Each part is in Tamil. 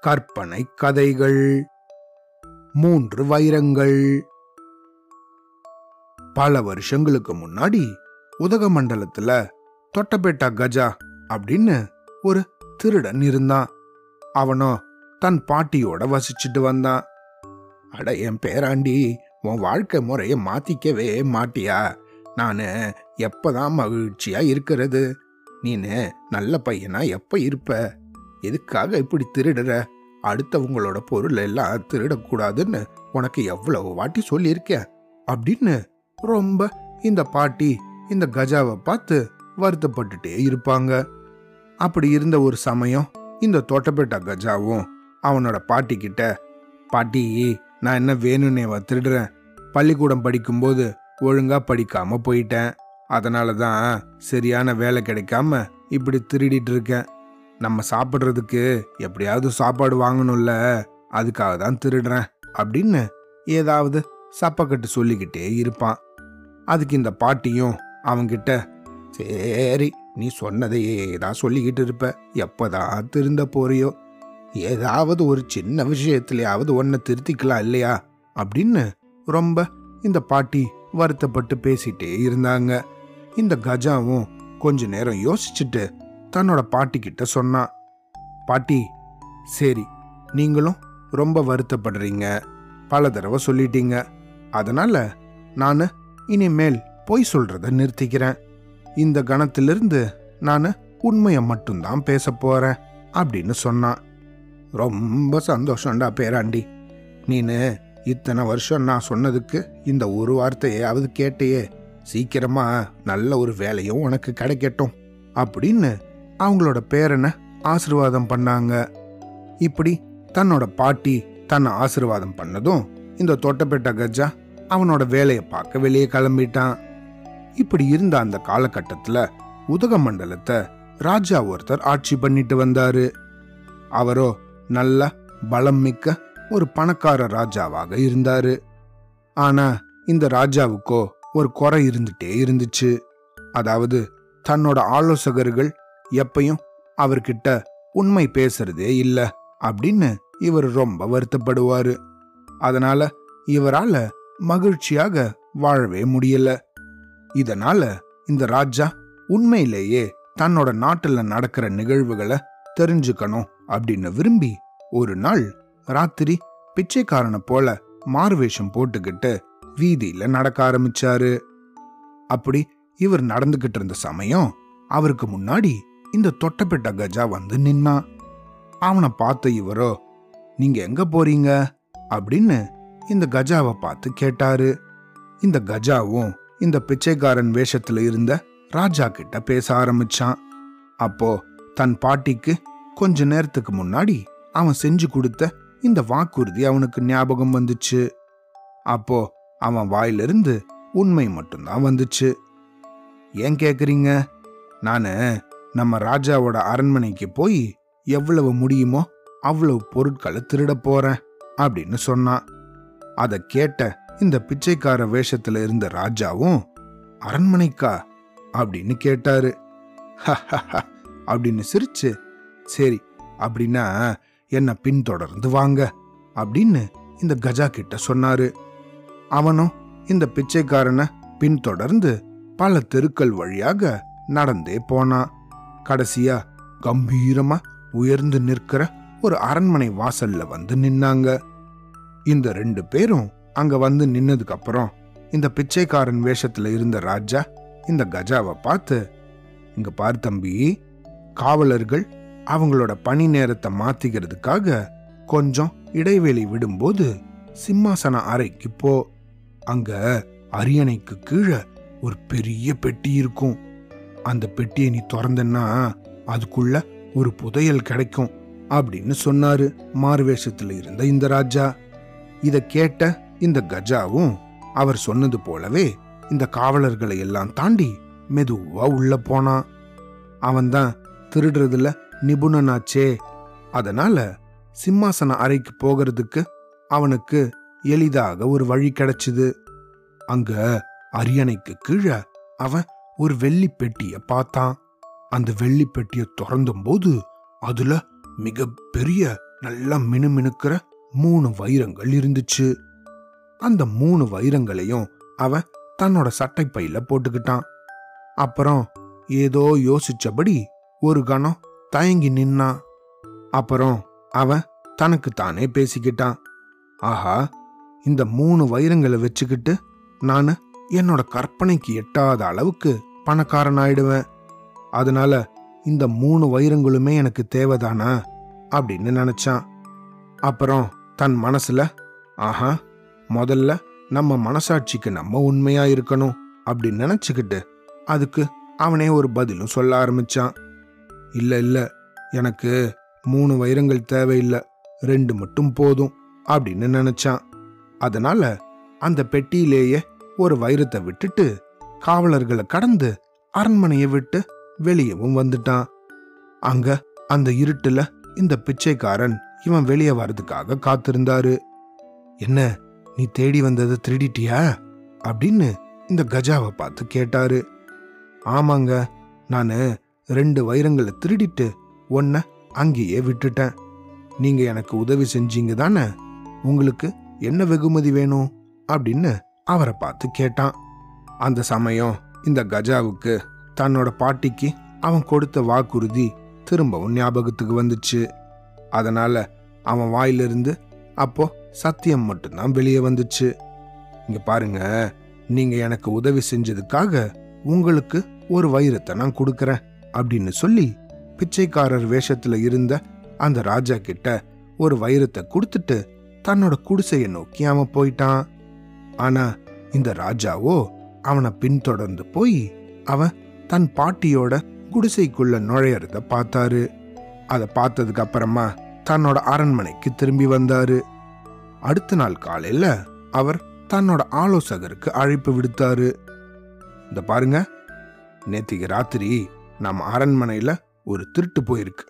கற்பனை கதைகள். மூன்று வைரங்கள். பல வருஷங்களுக்கு முன்னாடி உதகமண்டலத்துல தொட்டபேட்டா கஜா அப்படின்னு ஒரு திருடன் இருந்தான். அவனோ தன் பாட்டியோட வசிச்சுட்டு வந்தான். அட என் பேராண்டி உன் வாழ்க்கை முறையை மாத்திக்கவே மாட்டியா? நானு எப்பதான் மகிழ்ச்சியா இருக்கிறது? நீனு நல்ல பையனா எப்ப இருப்ப? எதுக்காக இப்படி திருடுற? அடுத்தவங்களோட பொருள் எல்லாம் திருடக்கூடாதுன்னு உனக்கு எவ்வளவு வாட்டி சொல்லியிருக்கேன் அப்படின்னு ரொம்ப இந்த பாட்டி இந்த கஜாவை பார்த்து வருத்தப்பட்டுட்டே இருப்பாங்க. அப்படி இருந்த ஒரு சமயம் இந்த தோட்டப்பேட்டா கஜாவும் அவனோட பாட்டி கிட்ட பாட்டி நான் என்ன வேணும்னே திருடுறேன்? பள்ளிக்கூடம் படிக்கும்போது ஒழுங்கா படிக்காம போயிட்டேன். அதனால தான் சரியான வேலை கிடைக்காம இப்படி திருடிட்டு இருக்கேன் நம்ம சாப்பிட்றதுக்கு எப்படியாவது சாப்பாடு வாங்கணும்ல அதுக்காக தான் திருடுறேன் அப்படின்னு ஏதாவது சப்பக்கட்டு சொல்லிக்கிட்டே இருப்பான். அதுக்கு இந்த பாட்டியும் அவங்கிட்ட சரி நீ சொன்னதையே தான் சொல்லிக்கிட்டு இருப்ப எப்போதான் திருந்த போறியோ? ஏதாவது ஒரு சின்ன விஷயத்திலேயாவது ஒன்றை திருத்திக்கலாம் இல்லையா? அப்படின்னு ரொம்ப இந்த பாட்டி வருத்தப்பட்டு பேசிட்டே இருந்தாங்க. இந்த கஜாவும் கொஞ்ச நேரம் யோசிச்சுட்டு தன்னோட பாட்டி கிட்ட சொன்னான் பாட்டி சரி நீங்களும் ரொம்ப வருத்தப்படுறீங்க. பல தடவை சொல்லிட்டீங்க. அதனால நான் இனிமேல் பொய் சொல்றத நிறுத்திக்கிறேன். இந்த கணத்திலிருந்து நான் உண்மையை மட்டும்தான் பேச போறேன் அப்படின்னு சொன்னான் ரொம்ப சந்தோஷம்டா பேராண்டி. நீனு இத்தனை வருஷம் நான் சொன்னதுக்கு இந்த ஒரு வார்த்தையாவது கேட்டையே. சீக்கிரமா நல்ல ஒரு வேலையும் உனக்கு கிடைக்கட்டும் அப்படின்னு அவங்களோட பேரனை ஆசிர்வாதம் பண்ணாங்க. இப்படி தன்னோட பாட்டி தன்னை ஆசிர்வாதம் பண்ணதும் இந்த தோட்டப்பேட்டை கஜா அவனோட வேலையை பார்க்க வெளியே கிளம்பிட்டான். இப்படி இருந்த அந்த காலகட்டத்துல உதகமண்டலத்தை ராஜா ஒருத்தர் ஆட்சி பண்ணிட்டு வந்தாரு. அவரோ நல்ல பலம் மிக்க ஒரு பணக்கார ராஜாவாக இருந்தாரு. ஆனா இந்த ராஜாவுக்கோ ஒரு குறை இருந்துட்டே இருந்துச்சு. அதாவது தன்னோட ஆலோசகர்கள் எப்பையும் அவர்கிட்ட உண்மை பேசுறதே இல்ல அப்படின்னு இவர் ரொம்ப வருத்தப்படுவாரு. அதனால இவரால மகிழ்ச்சியாக வாழவே முடியல. இதனால இந்த ராஜா உண்மையிலேயே தன்னோட நாட்டுல நடக்கிற நிகழ்வுகளை தெரிஞ்சுக்கணும் அப்படின்னு விரும்பி ஒரு நாள் ராத்திரி பிச்சைக்காரனை போல மார்வேஷம் போட்டுக்கிட்டு வீதியில நடக்க ஆரம்பிச்சாரு. அப்படி இவர் நடந்துகிட்டு இருந்த சமயம் அவருக்கு முன்னாடி இந்த தொட்டப்பெட்ட கஜா வந்து நின்னா. அவனை பார்த்த இவரோ நீங்க எங்க போறீங்க? அப்படின்னு இந்த கஜாவை பார்த்து கேட்டாரு. இந்த கஜாவும் இந்த பிச்சைக்காரன் வேஷத்துல இருந்த ராஜா கிட்ட பேச ஆரம்பிச்சான். அப்போ தன் பாட்டிக்கு கொஞ்ச நேரத்துக்கு முன்னாடி அவன் செஞ்சு கொடுத்த இந்த வாக்குறுதி அவனுக்கு ஞாபகம் வந்துச்சு. அப்போ அவன் வாயிலிருந்து உண்மை மட்டும்தான் வந்துச்சு. ஏன் கேக்குறீங்க? நான் நம்ம ராஜாவோட அரண்மனைக்கு போய் எவ்வளவு முடியுமோ அவ்வளவு பொருட்களை திருட போறேன் அப்படின்னு சொன்னான். அதை கேட்ட இந்த பிச்சைக்கார வேஷத்துல இருந்த ராஜாவும் அரண்மனைக்கா? அப்படின்னு கேட்டாரு. அப்படின்னு சிரிச்சு சரி அப்படின்னா என்ன பின்தொடர்ந்து வாங்க அப்படின்னு இந்த கஜா கிட்ட சொன்னாரு. அவனும் இந்த பிச்சைக்காரனை பின்தொடர்ந்து பல தெருக்கள் வழியாக நடந்தே போனான் கடைசியா கம்பீரமா உயர்ந்து நிற்கிற ஒரு அரண்மனை வாசல்ல வந்து நின்னாங்க. இந்த ரெண்டு பேரும் அங்க வந்து நின்னதுக்கு அப்புறம் இந்த பிச்சைக்காரன் வேஷத்துல இருந்த ராஜா இந்த கஜாவை பார்த்து இங்க பார் தம்பி காவலர்கள் அவங்களோட பணி நேரத்தை மாத்திக்கிறதுக்காக கொஞ்சம் இடைவெளி விடும்போது சிம்மாசன அறைக்கு போ. அங்க அரியணைக்கு கீழே ஒரு பெரிய பெட்டி இருக்கும். அந்த பெட்டியை நீ திறந்தன்னா அதுக்குள்ள ஒரு புதையல் கிடைக்கும் அப்படின்னு சொன்னாரு மார்வேஷத்துல இருந்த இந்த ராஜா. இத கேட்ட இந்த கஜாவும் அவர் சொன்னது போலவே இந்த காவலர்களை எல்லாம் தாண்டி மெதுவா உள்ள போனான் அவன்தான் திருடுறதுல நிபுணனாச்சே. அதனால சிம்மாசன அறைக்கு போகிறதுக்கு அவனுக்கு எளிதாக ஒரு வழி கிடைச்சுது. அங்க அரியணைக்கு கீழே அவன் ஒரு வெள்ளி பெட்டிய பார்த்தான். அந்த வெள்ளி பெட்டிய திறந்தும் போது அதுல மிக பெரிய நல்லா மினுமினுக்கிற மூணு வைரங்கள் இருந்துச்சு. அந்த மூணு வைரங்களையும் அவன் தன்னோட சட்டை பையில போட்டுக்கிட்டான். அப்புறம் ஏதோ யோசிச்சபடி ஒரு கணம் தயங்கி நின்னான். அப்புறம் அவன் தனக்கு தானே பேசிக்கிட்டான். ஆஹா இந்த மூணு வைரங்களை வச்சுக்கிட்டு நான் என்னோட கற்பனைக்கு எட்டாத அளவுக்கு பணக்காரன் ஆயிடுவேன் அதனால இந்த மூணு வைரங்களுமே எனக்கு தேவைதானா? அப்படின்னு நினைச்சான். அப்புறம் தன் மனசுல ஆஹா முதல்ல நம்ம மனசாட்சிக்கு நம்ம உண்மையா இருக்கணும் அப்படின்னு நினைச்சுக்கிட்டு அதுக்கு அவனே ஒரு பதிலும் சொல்ல ஆரம்பிச்சான். இல்ல இல்ல எனக்கு மூணு வைரங்கள் தேவையில்லை ரெண்டு மட்டும் போதும் அப்படின்னு நினைச்சான். அதனால அந்த பெட்டியிலேயே ஒரு வைரத்தை விட்டுட்டு காவலர்களை கடந்து அரண்மனையை விட்டு வெளியவும் வந்துட்டான். அங்க அந்த இருட்டுல இந்த பிச்சைக்காரன் இவன் வெளியே வர்றதுக்காக காத்திருந்தாரு. என்ன நீ தேடி வந்ததை திருடிட்டியா? அப்படின்னு இந்த கஜாவை பார்த்து கேட்டாரு. ஆமாங்க நான் ரெண்டு வைரங்களை திருடிட்டு ஒன்ன அங்கேயே விட்டுட்டேன். நீங்க எனக்கு உதவி செஞ்சீங்க தானே உங்களுக்கு என்ன வெகுமதி வேணும்? அப்படின்னு அவரை பார்த்து கேட்டான். அந்த சமயம் இந்த கஜாவுக்கு தன்னோட பாட்டிக்கு அவன் கொடுத்த வாக்குறுதி திரும்பவும் ஞாபகத்துக்கு வந்துச்சு. அதனால அவன் வாயிலிருந்து அப்போ சத்தியம் மட்டும்தான் வெளியே வந்துச்சு. இங்க பாருங்க நீங்க எனக்கு உதவி செஞ்சதுக்காக உங்களுக்கு ஒரு வைரத்தை நான் கொடுக்கறேன் அப்படின்னு சொல்லி பிச்சைக்காரர் வேஷத்துல இருந்த அந்த ராஜா கிட்ட ஒரு வைரத்தை கொடுத்துட்டு தன்னோட குடிசையை நோக்கி அவன் போயிட்டான். ஆனா இந்த ராஜாவோ அவனை பின்தொடர்ந்து போய் அவன் தன் பாட்டியோட குடிசைக்குள்ள நுழையறத பார்த்தாரு. அதை பார்த்ததுக்கு அப்புறமா தன்னோட அரண்மனைக்கு திரும்பி வந்தாரு. அடுத்த நாள் காலையில அவர் தன்னோட ஆலோசகருக்கு அழைப்பு விடுத்தாரு. இந்த பாருங்க நேத்திக்கு ராத்திரி நம்ம அரண்மனையில ஒரு திருட்டு போயிருக்கு.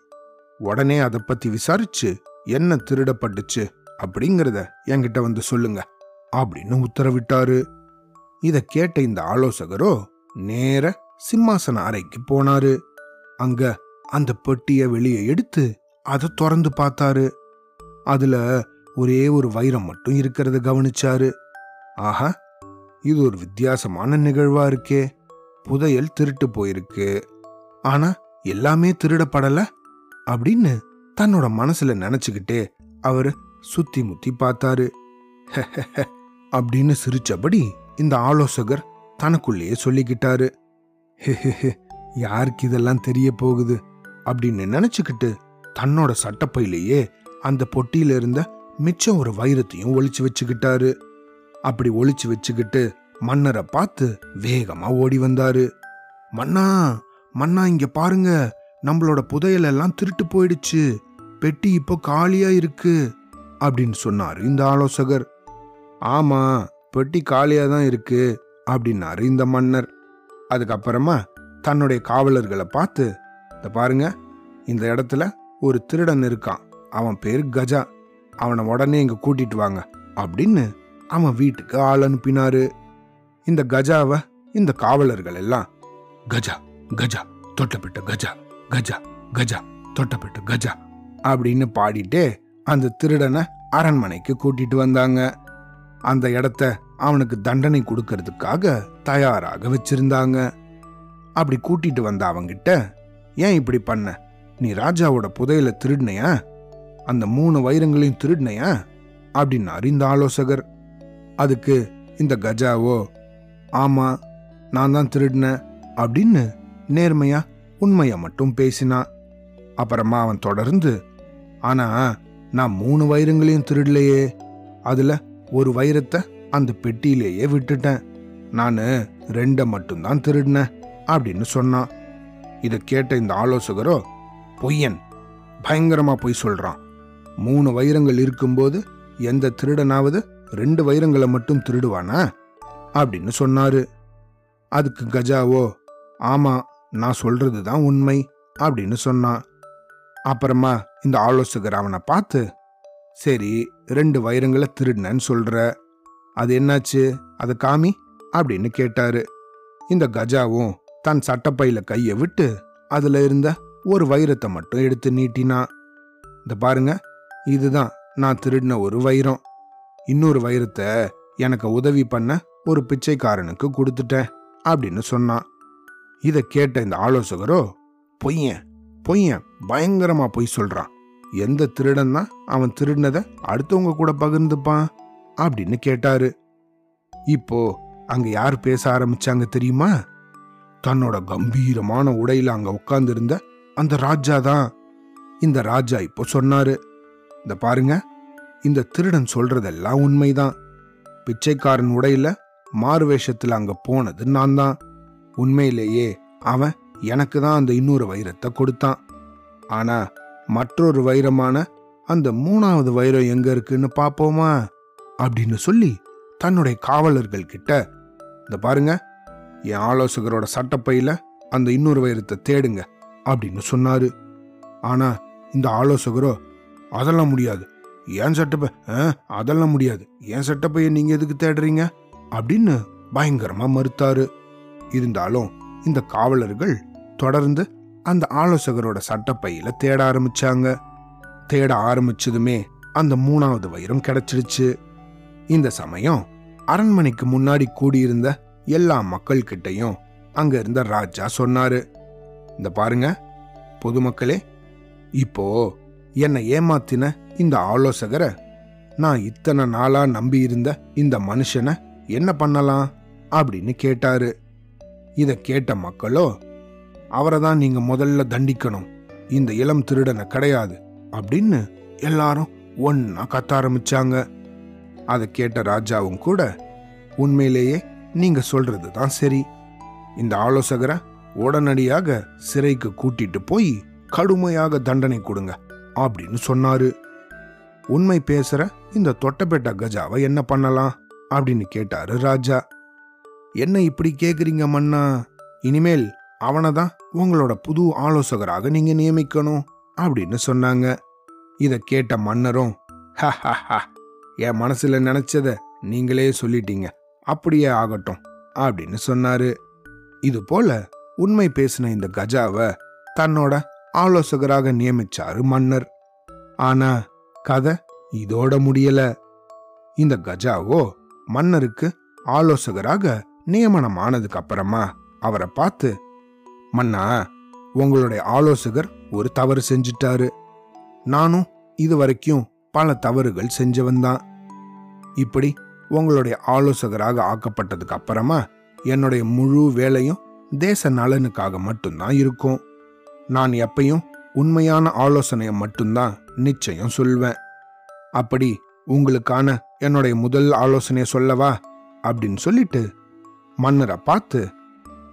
உடனே அதை பத்தி விசாரிச்சு என்ன திருடப்பட்டுச்சு? அப்படிங்கறத என்கிட்ட வந்து சொல்லுங்க அப்படின்னு உத்தரவிட்டாரு. இத கேட்ட இந்த ஆலோசகரோ நேர சிம்மாசன அறைக்கு போனாரு. அங்க அந்த பெட்டிய வெளியே எடுத்து அதை திறந்து பார்த்தாரு. அதுல ஒரே ஒரு வைரம் மட்டும் இருக்கிறத கவனிச்சாரு. ஆஹா இது ஒரு வித்தியாசமான நிகழ்வா இருக்கே. புதையல் திருட்டு போயிருக்கு. ஆனா எல்லாமே திருடப்படல? அப்படின்னு தன்னோட மனசுல நினைச்சுக்கிட்டே அவரு சுத்தி முத்தி பார்த்தாரு. அப்படின்னு சிரிச்சபடி இந்த ஆலோசகர் தனக்குள்ளேயே சொல்லிக்கிட்டாரு. யாருக்கு இதெல்லாம் தெரிய போகுது? அப்படின்னு நினைச்சுக்கிட்டு தன்னோட சட்டப்பையிலேயே அந்த பொட்டியில இருந்த மிச்சம் ஒரு வைரத்தையும் ஒளிச்சு வச்சுக்கிட்டாரு. அப்படி ஒளிச்சு வச்சுக்கிட்டு மன்னரை பார்த்து வேகமா ஓடி வந்தாரு. மன்னா மன்னா இங்க பாருங்க நம்மளோட புதையல் எல்லாம் திருட்டு போயிடுச்சு. பெட்டி இப்போ காலியா இருக்கு. அப்படின்னு சொன்னார் இந்த ஆலோசகர். ஆமா பெட்டி காலியா தான் இருக்கு அப்படின்னாரு இந்த மன்னர். அதுக்கப்புறமா தன்னுடைய காவலர்களை பார்த்து இந்த பாருங்க இந்த இடத்துல ஒரு திருடன் இருக்கான். அவன் பேர் கஜா. அவனை உடனே இங்க கூட்டிட்டு வாங்க அப்படின்னு அவன் வீட்டுக்கு ஆள் அனுப்பினாரு. இந்த கஜாவை இந்த காவலர்கள் எல்லாம் கஜா கஜா தொட்டப்பட்ட கஜா கஜா கஜா தொட்டப்பட்ட கஜா அப்படின்னு பாடிட்டே அந்த திருடனை அரண்மனைக்கு கூட்டிட்டு வந்தாங்க. அந்த இடத்த அவனுக்கு தண்டனை கொடுக்கறதுக்காக தயாராக வச்சிருந்தாங்க. அப்படி கூட்டிட்டு வந்த அவங்கிட்ட ஏன் இப்படி பண்ண? நீ ராஜாவோட புதையில திருடினையா? அந்த மூணு வைரங்களையும் திருடினையா? அப்படின்னாரு இந்த ஆலோசகர். அதுக்கு இந்த கஜாவோ ஆமா நான் தான் திருடினேன் அப்படின்னு நேர்மையா உண்மையை மட்டும் பேசினான். அப்புறமா அவன் தொடர்ந்து ஆனா நான் மூணு வைரங்களையும் திருடலையே. அதில் ஒரு வைரத்தை அந்த பெட்டியிலேயே விட்டுட்டேன். நான் ரெண்டை மட்டும்தான் திருடினேன் அப்படின்னு சொன்னான். இதை கேட்ட இந்த ஆலோசகரோ பொய்யன் பயங்கரமாக பொய் சொல்கிறான் மூணு வைரங்கள் இருக்கும்போது எந்த திருடனாவது ரெண்டு வைரங்களை மட்டும் திருடுவானா? அப்படின்னு சொன்னாரு. அதுக்கு கஜாவோ ஆமா நான் சொல்றது தான் உண்மை அப்படின்னு சொன்னான். அப்புறமா இந்த ஆலோசகர் அவனை பார்த்து சரி ரெண்டு வைரங்களை திருடினேன்னு சொல்ற. அது என்னாச்சு? அது காமி? அப்படின்னு கேட்டாரு. இந்த கஜாவும் தன் சட்டப்பையில கையை விட்டு அதுல இருந்த ஒரு வைரத்தை மட்டும் எடுத்து நீட்டினான் இந்த பாருங்க இதுதான் நான் திருடின ஒரு வைரம். இன்னொரு வைரத்தை எனக்கு உதவி பண்ண ஒரு பிச்சைக்காரனுக்கு கொடுத்துட்டேன் அப்படின்னு சொன்னான். இதை கேட்ட இந்த ஆலோசகரோ பொய்யன். பொய்யன் பயங்கரமா பொய் சொல்றான். எந்த திருடன் தான் அவன் திருடினதை அடுத்தவங்க கூட பகிர்ந்துப்பான் அப்படின்னு கேட்டாரு. இப்போ அங்க யார் பேச ஆரம்பிச்சாங்க தெரியுமா? தன்னோட கம்பீரமான உடையில அங்க உட்கார்ந்திருந்த அந்த ராஜா தான். இந்த ராஜா இப்போ சொன்னாரு இந்த பாருங்க இந்த திருடன் சொல்றதெல்லாம் உண்மைதான். பிச்சைக்காரன் உடையில மாறு வேஷத்துல அங்க போனது நான் தான் உண்மையிலேயே அவன் எனக்கு தான் அந்த இன்னொரு வைரத்தை கொடுத்தான். ஆனா மற்றொரு வைரமான அந்த மூணாவது வைரம் எங்க இருக்குன்னு பாப்போமா? அப்படின்னு சொல்லி தன்னுடைய காவலர்கள் கிட்ட இந்த பாருங்க என் ஆலோசகரோட சட்டப்பையில அந்த இன்னொரு வைரத்தை தேடுங்க அப்படின்னு சொன்னாரு. ஆனா இந்த ஆலோசகரோ அதெல்லாம் முடியாது. ஏன் சட்டப்பை ஆ, அதெல்லாம் முடியாது. ஏன் சட்டப்பையை நீங்க எதுக்கு தேடுறீங்க? அப்படின்னு பயங்கரமா மறுத்தாரு. இருந்தாலும் இந்த காவலர்கள் தொடர்ந்து அந்த ஆலோசகரோட சட்டப்பையில தேட ஆரம்பிச்சாங்க. தேட ஆரம்பிச்சதுமே அந்த மூணாவது வயிறும் கிடைச்சிடுச்சு. இந்த சமயம் அரண்மனைக்கு முன்னாடி கூடியிருந்த எல்லா மக்கள் கிட்டையும் அங்க இருந்த ராஜா சொன்னாரு. இந்த பாருங்க பொதுமக்களே இப்போ என்னை ஏமாத்தின இந்த ஆலோசகரை நான் இத்தனை நாளா நம்பி இருந்த இந்த மனுஷனை என்ன பண்ணலாம்? அப்படின்னு கேட்டாரு. இதை கேட்ட மக்களோ அவரை தான் நீங்க முதல்ல தண்டிக்கணும். இந்த இளம் திருடனை கிடையாது. அப்படின்னு எல்லாரும் ஒன்னா கத்த ஆரம்பிச்சாங்க. அதை கேட்ட ராஜாவும் கூட உண்மையிலேயே நீங்க சொல்றது தான் சரி. இந்த ஆலோசகரை உடனடியாக சிறைக்கு கூட்டிட்டு போய் கடுமையாக தண்டனை கொடுங்க அப்படின்னு சொன்னாரு. உண்மை பேசுற இந்த தொட்டபெட்ட கஜாவை என்ன பண்ணலாம்? அப்படின்னு கேட்டாரு ராஜா. என்ன இப்படி கேக்குறீங்க மன்னா? இனிமேல் அவனை தான் உங்களோட புது ஆலோசகராக நீங்க நியமிக்கணும் அப்படின்னு சொன்னாங்க. இத கேட்ட மன்னரும் "ஹஹஹா, என் மனசுல நினைச்சத நீங்களே சொல்லிட்டீங்க அப்படியே ஆகட்டும் அப்படின்னு சொன்னாரு. இது போல உண்மை பேசின இந்த கஜாவை தன்னோட ஆலோசகராக நியமிச்சாரு மன்னர். ஆனா கதை இதோட முடியல. இந்த கஜாவோ மன்னருக்கு ஆலோசகராக நியமனமானதுக்கு அப்புறமா அவரை பார்த்து மன்னா உங்களுடைய ஆலோசகர் ஒரு தவறு செஞ்சிட்டாரு. நானும் இது வரைக்கும் பல தவறுகள் செஞ்சவன் தான். இப்படி உங்களுடைய ஆலோசகராக ஆக்கப்பட்டதுக்கு அப்புறமா என்னுடைய முழு வேலையும் தேச நலனுக்காக மட்டும்தான் இருக்கும். நான் எப்பையும் உண்மையான ஆலோசனையை மட்டும்தான் நிச்சயம் சொல்வேன். அப்படி உங்களுக்கான என்னுடைய முதல் ஆலோசனையை சொல்லவா? அப்படின்னு சொல்லிட்டு மன்னரை பார்த்து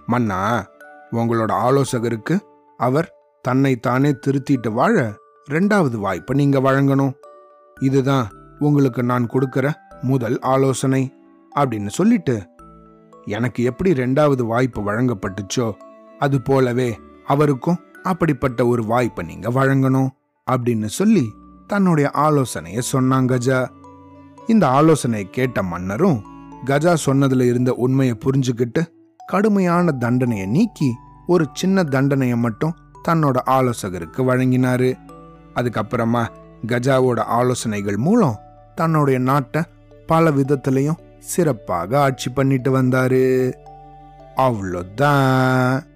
மன்னா உங்களோட ஆலோசகருக்கு அவர் தன்னை தானே திருத்திட்டு வாழ ரெண்டாவது வாய்ப்பை நீங்க வழங்கணும். இதுதான் உங்களுக்கு நான் கொடுக்கிற முதல் ஆலோசனை அப்படின்னு சொல்லிட்டு எனக்கு எப்படி ரெண்டாவது வாய்ப்பு வழங்கப்பட்டுச்சோ அது போலவே அவருக்கும் அப்படிப்பட்ட ஒரு வாய்ப்பை நீங்க வழங்கணும் அப்படின்னு சொல்லி தன்னுடைய ஆலோசனையை சொன்னாங்க கஜா. இந்த ஆலோசனையை கேட்ட மன்னரும் கஜா சொன்னதுல இருந்த உண்மையை புரிஞ்சுக்கிட்டு கடுமையான தண்டனையை நீக்கி ஒரு சின்ன தண்டனையை மட்டும் தன்னோட ஆலோசகருக்கு வழங்கினாரு. அதுக்கப்புறமா கஜாவோட ஆலோசனைகள் மூலம் தன்னுடைய நாட்டை பல விதத்திலையும் சிறப்பாக ஆட்சி பண்ணிட்டு வந்தாரு. அவ்வளோதான்.